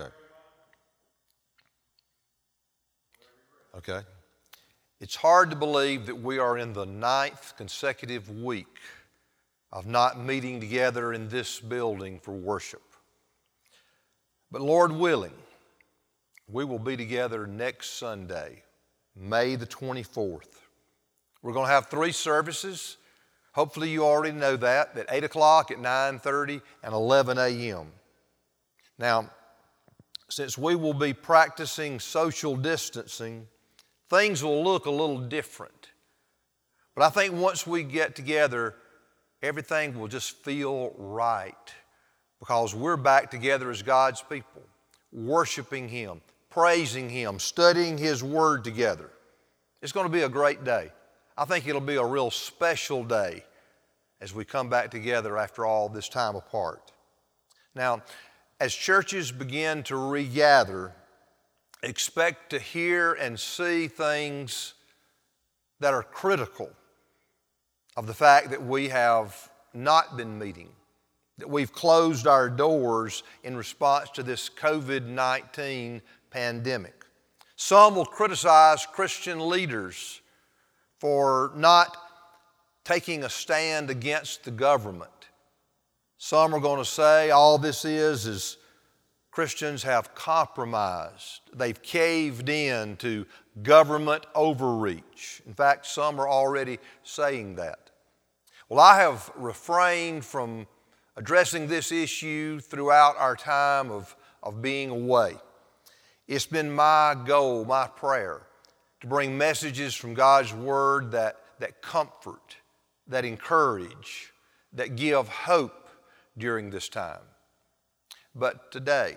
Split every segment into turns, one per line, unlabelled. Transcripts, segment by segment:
Okay. Okay. It's hard to believe that we are in the ninth consecutive week of not meeting together in this building for worship. But Lord willing, we will be together next Sunday, May the 24th. We're going to have three services. Hopefully you already know that, at 8 o'clock, at 9.30, and 11 a.m. Now, since we will be practicing social distancing, things will look a little different. But I think once we get together, everything will just feel right because we're back together as God's people, worshiping Him, praising Him, studying His Word together. It's going to be a great day. I think it'll be a real special day as we come back together after all this time apart. Now, as churches begin to regather, expect to hear and see things that are critical of the fact that we have not been meeting, that we've closed our doors in response to this COVID 19 pandemic. Some will criticize Christian leaders for not taking a stand against the government. Some are going to say all this is is Christians have compromised. They've caved in to government overreach. In fact, some are already saying that. Well, I have refrained from addressing this issue throughout our time of, of being away. It's been my goal, my prayer, to bring messages from God's Word that, that comfort, that encourage, that give hope during this time. But today,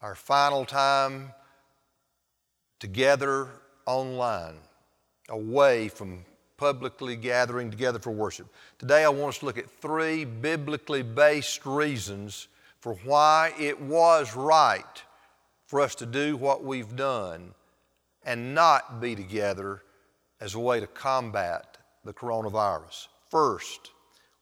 our final time together online, away from publicly gathering together for worship. Today, I want us to look at three biblically based reasons for why it was right for us to do what we've done and not be together as a way to combat the coronavirus. First,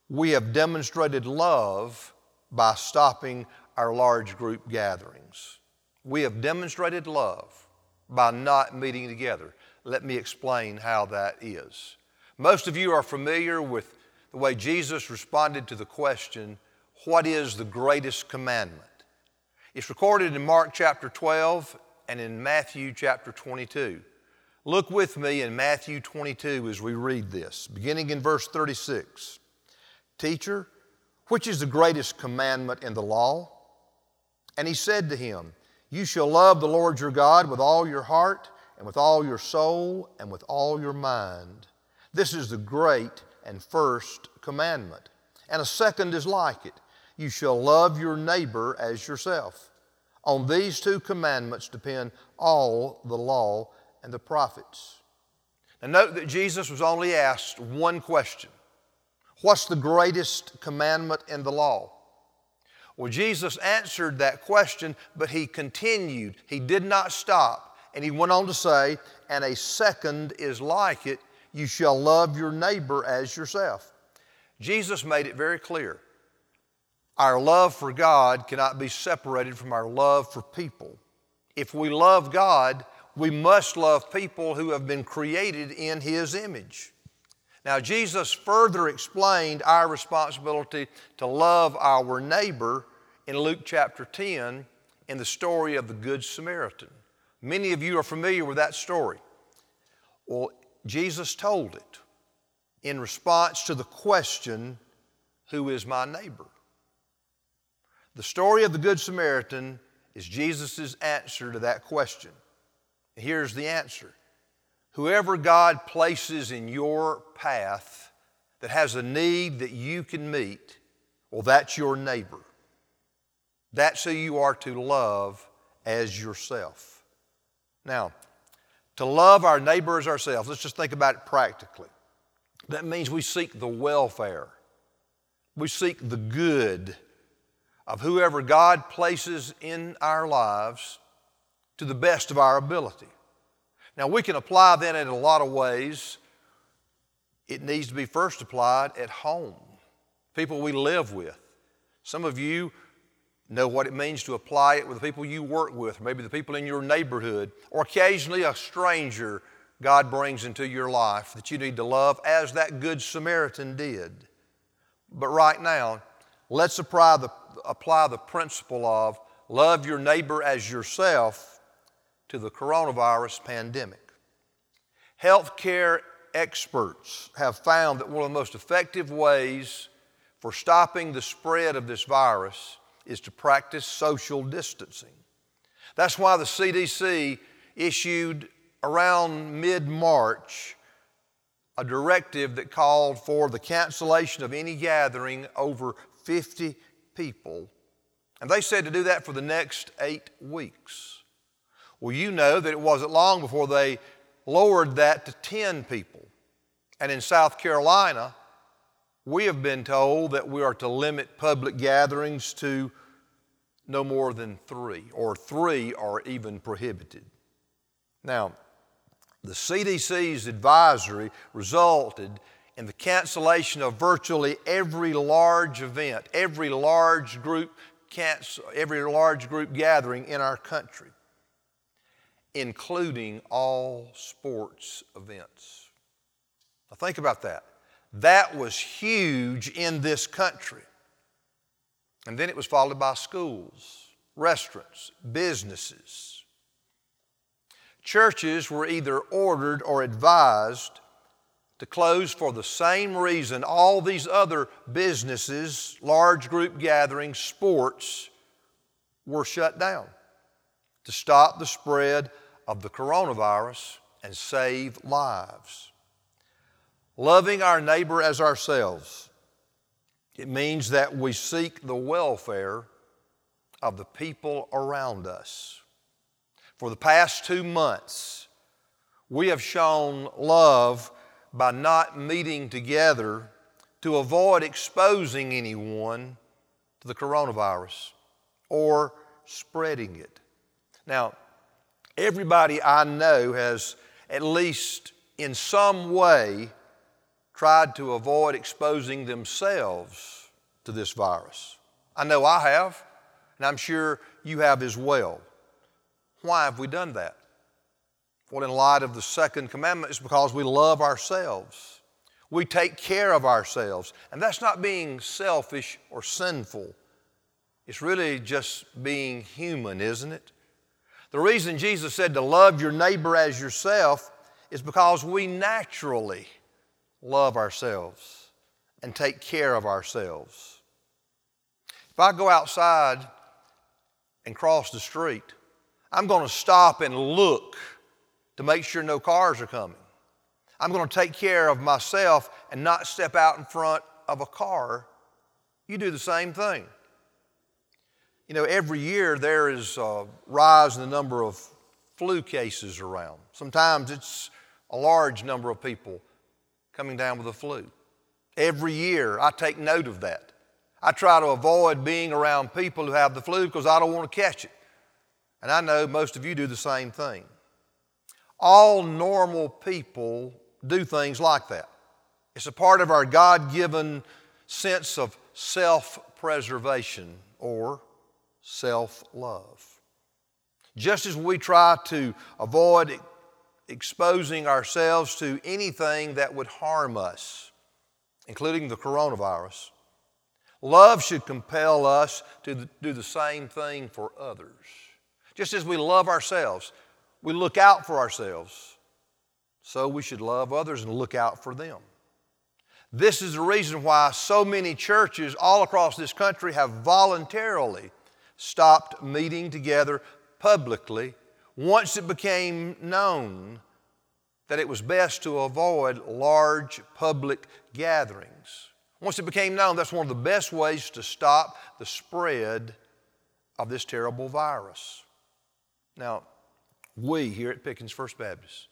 we have demonstrated love by stopping our large group gatherings. We have demonstrated love by not meeting together. Let me explain how that is. Most of you are familiar with the way Jesus responded to the question, What is the greatest commandment? It's recorded in Mark chapter 12 and in Matthew chapter 22. Look with me in Matthew 22 as we read this, beginning in verse 36. Teacher, which is the greatest commandment in the law? And he said to him, You shall love the Lord your God with all your heart, and with all your soul, and with all your mind. This is the great and first commandment. And a second is like it you shall love your neighbor as yourself. On these two commandments depend all the law and the prophets. Now, note that Jesus was only asked one question What's the greatest commandment in the law? Well, Jesus answered that question, but he continued. He did not stop. And he went on to say, And a second is like it you shall love your neighbor as yourself. Jesus made it very clear. Our love for God cannot be separated from our love for people. If we love God, we must love people who have been created in His image. Now, Jesus further explained our responsibility to love our neighbor in Luke chapter 10 in the story of the Good Samaritan. Many of you are familiar with that story. Well, Jesus told it in response to the question, Who is my neighbor? The story of the Good Samaritan is Jesus' answer to that question. Here's the answer Whoever God places in your path that has a need that you can meet, well, that's your neighbor. That's who you are to love as yourself. Now, to love our neighbor as ourselves, let's just think about it practically. That means we seek the welfare, we seek the good of whoever God places in our lives to the best of our ability. Now, we can apply that in a lot of ways. It needs to be first applied at home, people we live with. Some of you know what it means to apply it with the people you work with, maybe the people in your neighborhood, or occasionally a stranger God brings into your life that you need to love as that Good Samaritan did. But right now, let's apply the, apply the principle of love your neighbor as yourself to the coronavirus pandemic. Healthcare experts have found that one of the most effective ways for stopping the spread of this virus is to practice social distancing. That's why the CDC issued around mid March a directive that called for the cancellation of any gathering over 50 people. And they said to do that for the next eight weeks. Well, you know that it wasn't long before they lowered that to 10 people. And in South Carolina, we have been told that we are to limit public gatherings to no more than three, or three are even prohibited. Now, the CDC's advisory resulted in the cancellation of virtually every large event, every large group every large group gathering in our country, including all sports events. Now think about that. That was huge in this country. And then it was followed by schools, restaurants, businesses. Churches were either ordered or advised to close for the same reason all these other businesses, large group gatherings, sports were shut down to stop the spread of the coronavirus and save lives. Loving our neighbor as ourselves, it means that we seek the welfare of the people around us. For the past two months, we have shown love by not meeting together to avoid exposing anyone to the coronavirus or spreading it. Now, everybody I know has, at least in some way, tried to avoid exposing themselves to this virus. I know I have, and I'm sure you have as well. Why have we done that? Well, in light of the second commandment, it's because we love ourselves. We take care of ourselves. And that's not being selfish or sinful. It's really just being human, isn't it? The reason Jesus said to love your neighbor as yourself is because we naturally love ourselves and take care of ourselves. If I go outside and cross the street, I'm going to stop and look to make sure no cars are coming. I'm going to take care of myself and not step out in front of a car. You do the same thing. You know, every year there is a rise in the number of flu cases around. Sometimes it's a large number of people coming down with the flu. Every year, I take note of that. I try to avoid being around people who have the flu because I don't want to catch it. And I know most of you do the same thing. All normal people do things like that. It's a part of our God given sense of self preservation or self love. Just as we try to avoid exposing ourselves to anything that would harm us, including the coronavirus. Love should compel us to do the same thing for others. Just as we love ourselves, we look out for ourselves, so we should love others and look out for them. This is the reason why so many churches all across this country have voluntarily stopped meeting together publicly once it became known that it was best to avoid large public gatherings. Once it became known, that's one of the best ways to stop the spread of this terrible virus. Now, we here at Pickens First Baptist,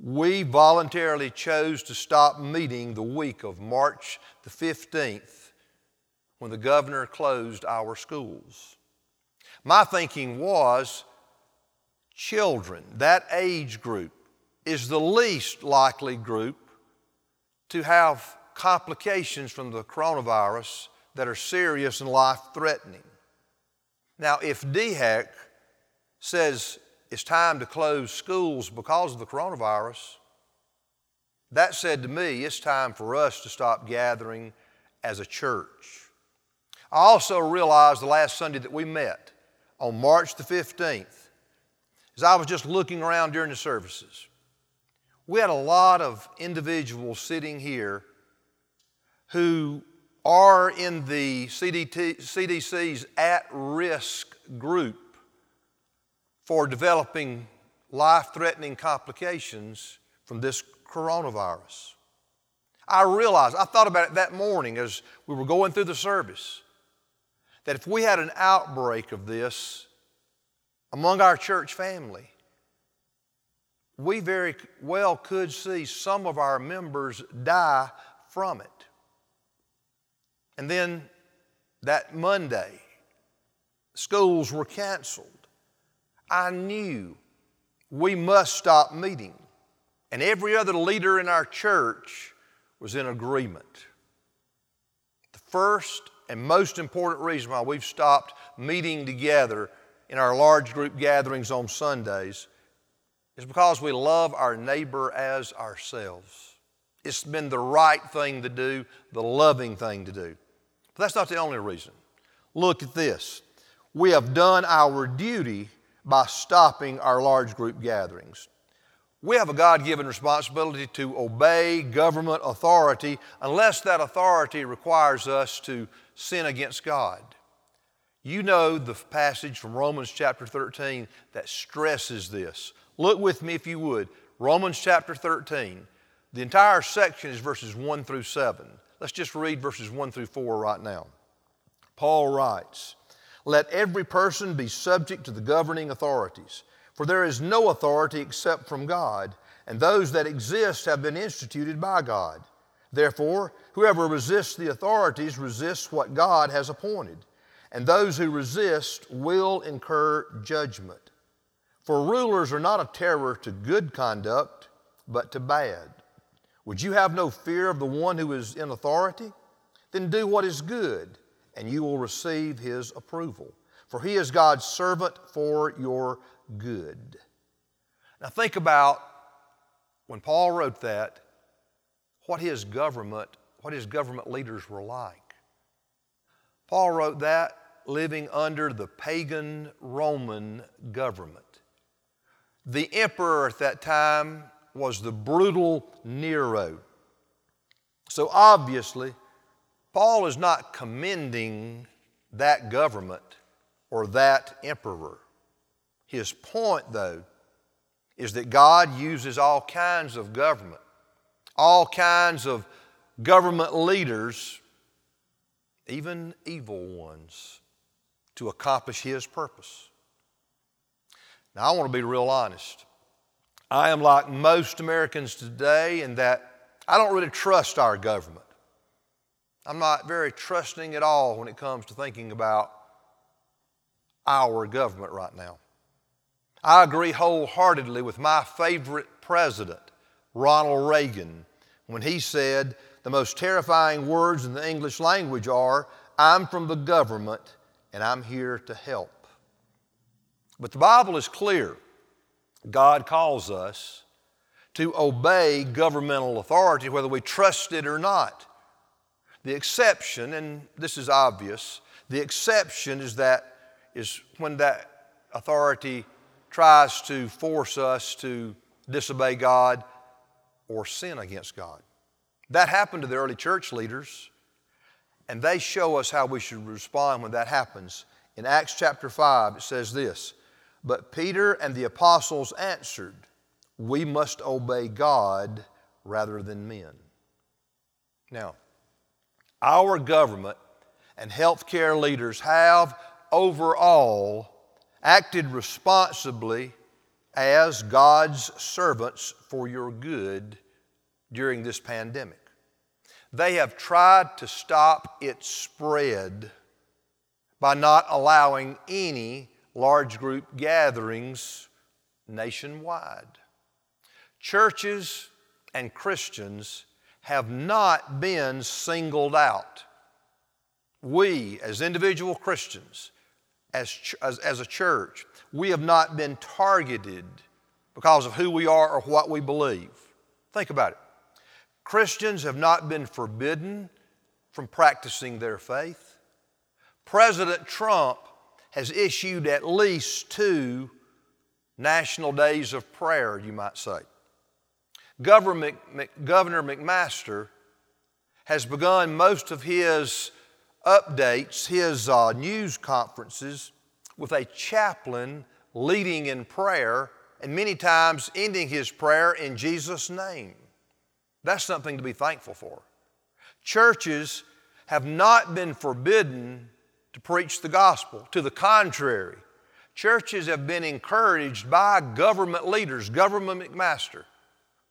we voluntarily chose to stop meeting the week of March the 15th when the governor closed our schools. My thinking was children, that age group, is the least likely group to have complications from the coronavirus that are serious and life threatening. Now, if DHEC says it's time to close schools because of the coronavirus, that said to me, it's time for us to stop gathering as a church. I also realized the last Sunday that we met on March the 15th, as I was just looking around during the services, we had a lot of individuals sitting here who are in the CDT, CDC's at risk group for developing life threatening complications from this coronavirus. I realized, I thought about it that morning as we were going through the service, that if we had an outbreak of this among our church family, we very well could see some of our members die from it. And then that Monday, schools were canceled. I knew we must stop meeting. And every other leader in our church was in agreement. The first and most important reason why we've stopped meeting together in our large group gatherings on Sundays is because we love our neighbor as ourselves. It's been the right thing to do, the loving thing to do. But that's not the only reason. Look at this. We have done our duty by stopping our large group gatherings. We have a God given responsibility to obey government authority unless that authority requires us to sin against God. You know the passage from Romans chapter 13 that stresses this. Look with me if you would. Romans chapter 13. The entire section is verses 1 through 7. Let's just read verses 1 through 4 right now. Paul writes, Let every person be subject to the governing authorities, for there is no authority except from God, and those that exist have been instituted by God. Therefore, whoever resists the authorities resists what God has appointed, and those who resist will incur judgment. For rulers are not a terror to good conduct, but to bad. Would you have no fear of the one who is in authority? Then do what is good, and you will receive his approval. For he is God's servant for your good. Now think about when Paul wrote that, what his government, what his government leaders were like. Paul wrote that living under the pagan Roman government. The emperor at that time was the brutal Nero. So obviously, Paul is not commending that government or that emperor. His point, though, is that God uses all kinds of government, all kinds of government leaders, even evil ones, to accomplish His purpose. Now, I want to be real honest. I am like most Americans today in that I don't really trust our government. I'm not very trusting at all when it comes to thinking about our government right now. I agree wholeheartedly with my favorite president, Ronald Reagan, when he said the most terrifying words in the English language are, I'm from the government and I'm here to help. But the Bible is clear. God calls us to obey governmental authority, whether we trust it or not. The exception, and this is obvious, the exception is that is when that authority tries to force us to disobey God or sin against God. That happened to the early church leaders, and they show us how we should respond when that happens. In Acts chapter 5, it says this but Peter and the apostles answered, We must obey God rather than men. Now, our government and healthcare leaders have overall acted responsibly as God's servants for your good during this pandemic. They have tried to stop its spread by not allowing any large group gatherings nationwide. Churches and Christians have not been singled out. We, as individual Christians, as, as, as a church, we have not been targeted because of who we are or what we believe. Think about it. Christians have not been forbidden from practicing their faith. President Trump has issued at least two national days of prayer, you might say. Governor McMaster has begun most of his updates, his uh, news conferences, with a chaplain leading in prayer and many times ending his prayer in Jesus' name. That's something to be thankful for. Churches have not been forbidden to preach the gospel. To the contrary, churches have been encouraged by government leaders, Government McMaster,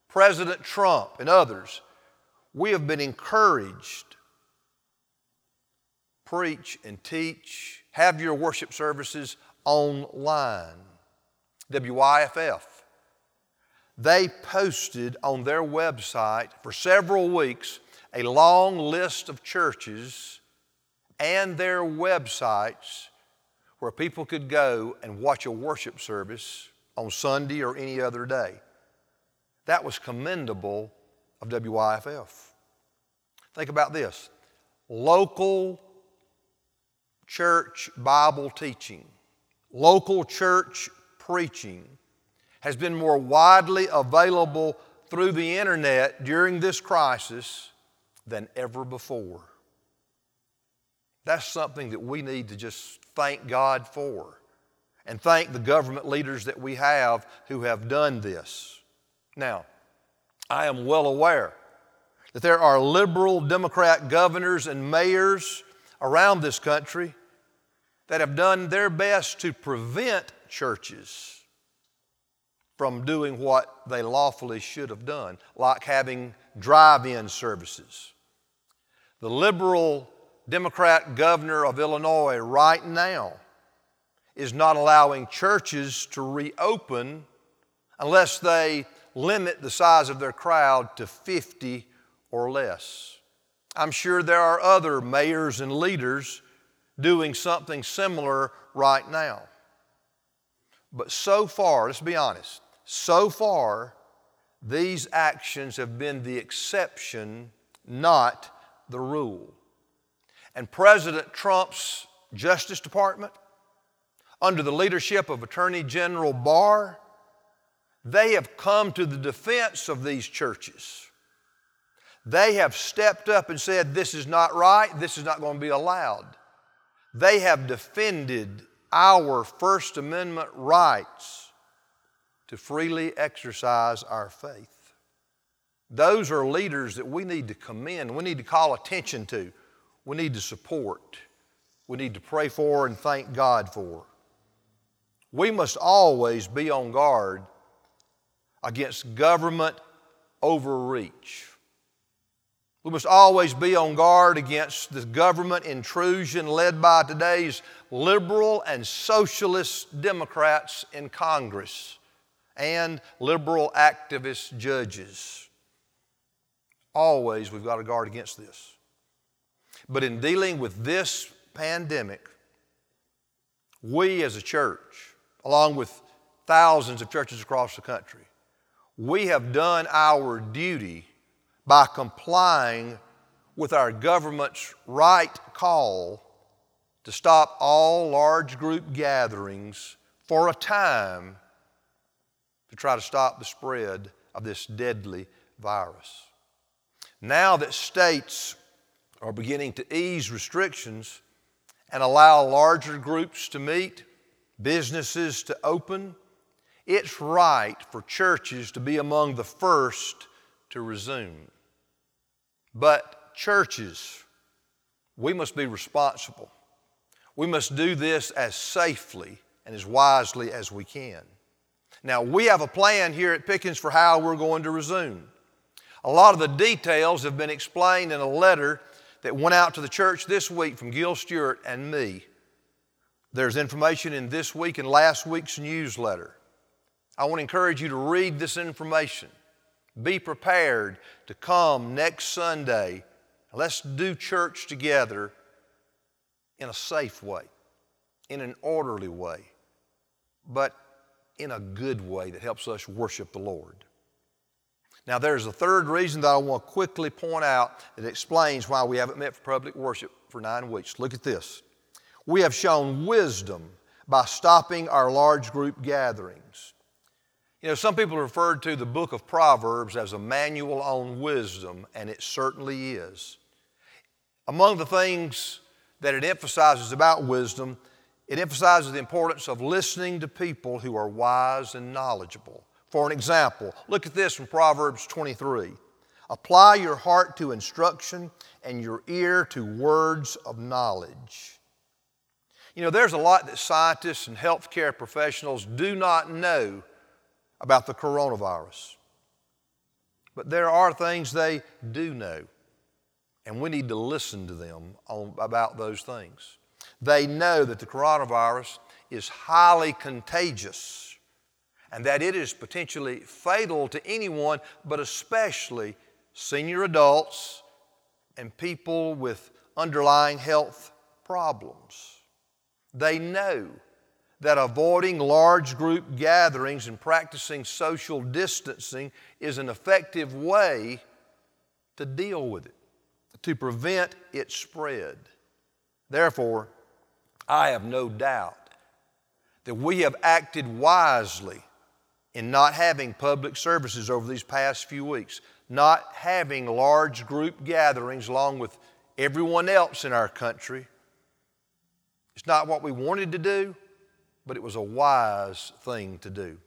President Trump, and others. We have been encouraged preach and teach, have your worship services online. WYFF. They posted on their website for several weeks a long list of churches and their websites where people could go and watch a worship service on Sunday or any other day. That was commendable of WYFF. Think about this local church Bible teaching, local church preaching has been more widely available through the internet during this crisis than ever before. That's something that we need to just thank God for and thank the government leaders that we have who have done this. Now, I am well aware that there are liberal Democrat governors and mayors around this country that have done their best to prevent churches from doing what they lawfully should have done, like having drive in services. The liberal Democrat governor of Illinois right now is not allowing churches to reopen unless they limit the size of their crowd to 50 or less. I'm sure there are other mayors and leaders doing something similar right now. But so far, let's be honest, so far, these actions have been the exception, not the rule. And President Trump's Justice Department, under the leadership of Attorney General Barr, they have come to the defense of these churches. They have stepped up and said, This is not right, this is not going to be allowed. They have defended our First Amendment rights to freely exercise our faith. Those are leaders that we need to commend, we need to call attention to, we need to support, we need to pray for and thank God for. We must always be on guard against government overreach. We must always be on guard against the government intrusion led by today's liberal and socialist Democrats in Congress and liberal activist judges. Always we've got to guard against this. But in dealing with this pandemic, we as a church, along with thousands of churches across the country, we have done our duty by complying with our government's right call to stop all large group gatherings for a time to try to stop the spread of this deadly virus. Now that states are beginning to ease restrictions and allow larger groups to meet, businesses to open, it's right for churches to be among the first to resume. But churches, we must be responsible. We must do this as safely and as wisely as we can. Now, we have a plan here at Pickens for how we're going to resume. A lot of the details have been explained in a letter that went out to the church this week from Gil Stewart and me. There's information in this week and last week's newsletter. I want to encourage you to read this information. Be prepared to come next Sunday. Let's do church together in a safe way, in an orderly way, but in a good way that helps us worship the Lord. Now, there's a third reason that I want to quickly point out that explains why we haven't met for public worship for nine weeks. Look at this. We have shown wisdom by stopping our large group gatherings. You know, some people refer to the book of Proverbs as a manual on wisdom, and it certainly is. Among the things that it emphasizes about wisdom, it emphasizes the importance of listening to people who are wise and knowledgeable. For an example, look at this from Proverbs 23. Apply your heart to instruction and your ear to words of knowledge. You know, there's a lot that scientists and healthcare professionals do not know about the coronavirus. But there are things they do know, and we need to listen to them on, about those things. They know that the coronavirus is highly contagious and that it is potentially fatal to anyone, but especially senior adults and people with underlying health problems. They know that avoiding large group gatherings and practicing social distancing is an effective way to deal with it, to prevent its spread. Therefore, I have no doubt that we have acted wisely in not having public services over these past few weeks, not having large group gatherings along with everyone else in our country. It's not what we wanted to do, but it was a wise thing to do.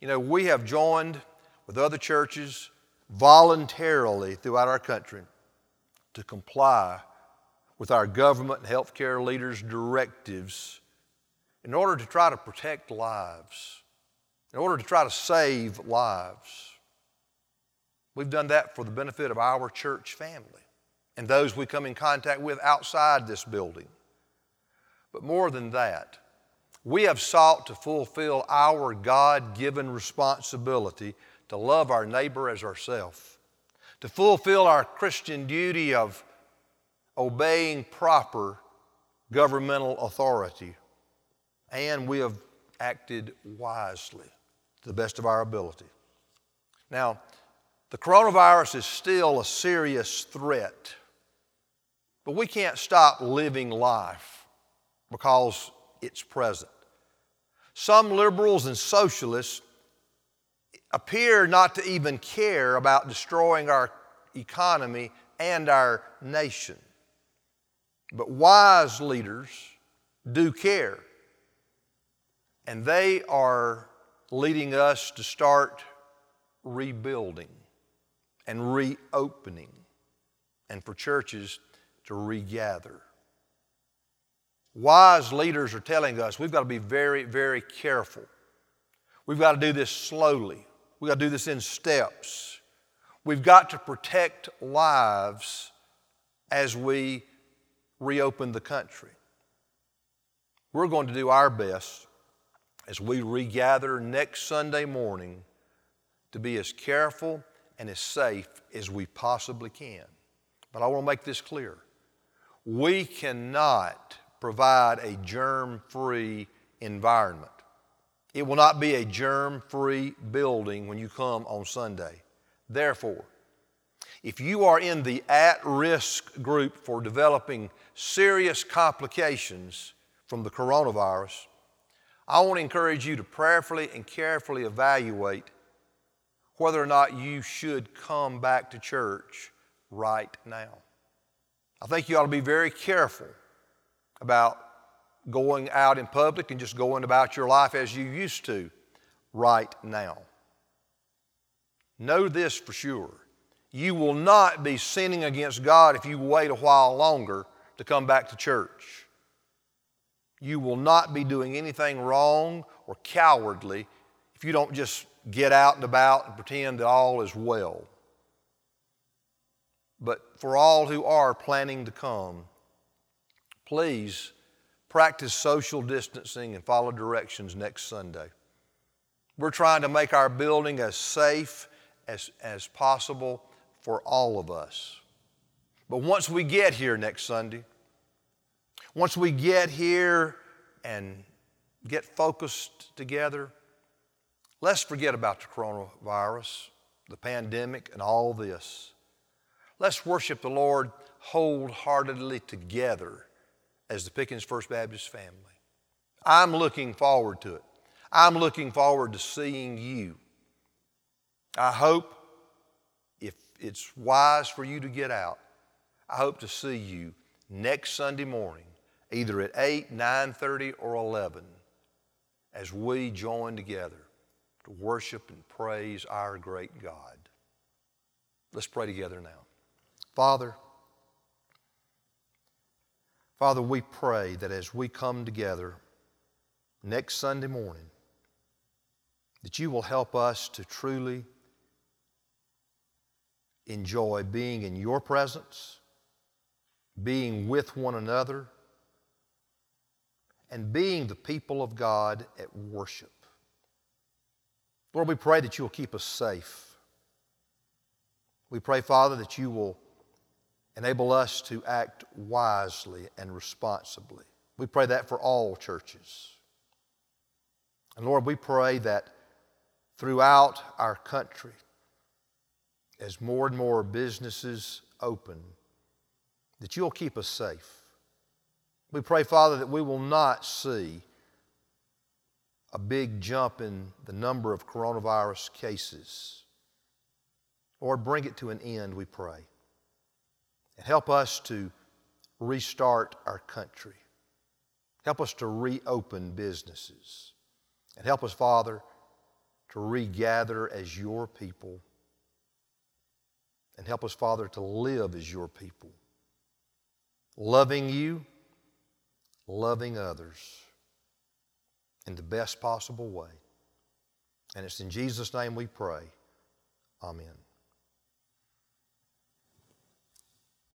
You know, we have joined with other churches voluntarily throughout our country to comply with our government and healthcare leaders' directives in order to try to protect lives, in order to try to save lives. We've done that for the benefit of our church family and those we come in contact with outside this building. But more than that, we have sought to fulfill our God given responsibility to love our neighbor as ourselves, to fulfill our Christian duty of obeying proper governmental authority, and we have acted wisely to the best of our ability. Now, the coronavirus is still a serious threat, but we can't stop living life because it's present. Some liberals and socialists appear not to even care about destroying our economy and our nation. But wise leaders do care. And they are leading us to start rebuilding and reopening, and for churches to regather. Wise leaders are telling us we've got to be very, very careful. We've got to do this slowly. We've got to do this in steps. We've got to protect lives as we reopen the country. We're going to do our best as we regather next Sunday morning to be as careful and as safe as we possibly can. But I want to make this clear. We cannot provide a germ free environment. It will not be a germ free building when you come on Sunday. Therefore, if you are in the at risk group for developing serious complications from the coronavirus, I want to encourage you to prayerfully and carefully evaluate whether or not you should come back to church right now. I think you ought to be very careful about going out in public and just going about your life as you used to right now. Know this for sure. You will not be sinning against God if you wait a while longer to come back to church. You will not be doing anything wrong or cowardly if you don't just get out and about and pretend that all is well. But for all who are planning to come, please practice social distancing and follow directions next Sunday. We're trying to make our building as safe as, as possible for all of us. But once we get here next Sunday, Once we get here and get focused together, let's forget about the coronavirus, the pandemic, and all this. Let's worship the Lord wholeheartedly together as the Pickens First Baptist family. I'm looking forward to it. I'm looking forward to seeing you. I hope if it's wise for you to get out, I hope to see you next Sunday morning, either at 8, 9:30 or 11, as we join together to worship and praise our great God. Let's pray together now. Father, Father, we pray that as we come together next Sunday morning, that you will help us to truly enjoy being in your presence, being with one another, and being the people of God at worship. Lord, we pray that you will keep us safe. We pray, Father, that you will enable us to act wisely and responsibly. We pray that for all churches. And Lord, we pray that throughout our country, as more and more businesses open, that you'll keep us safe. We pray, Father, that we will not see a big jump in the number of coronavirus cases. Lord, bring it to an end, we pray. And help us to restart our country. Help us to reopen businesses. And help us, Father, to regather as your people. And help us, Father, to live as your people, loving you, loving others in the best possible way. And it's in Jesus' name we pray. Amen.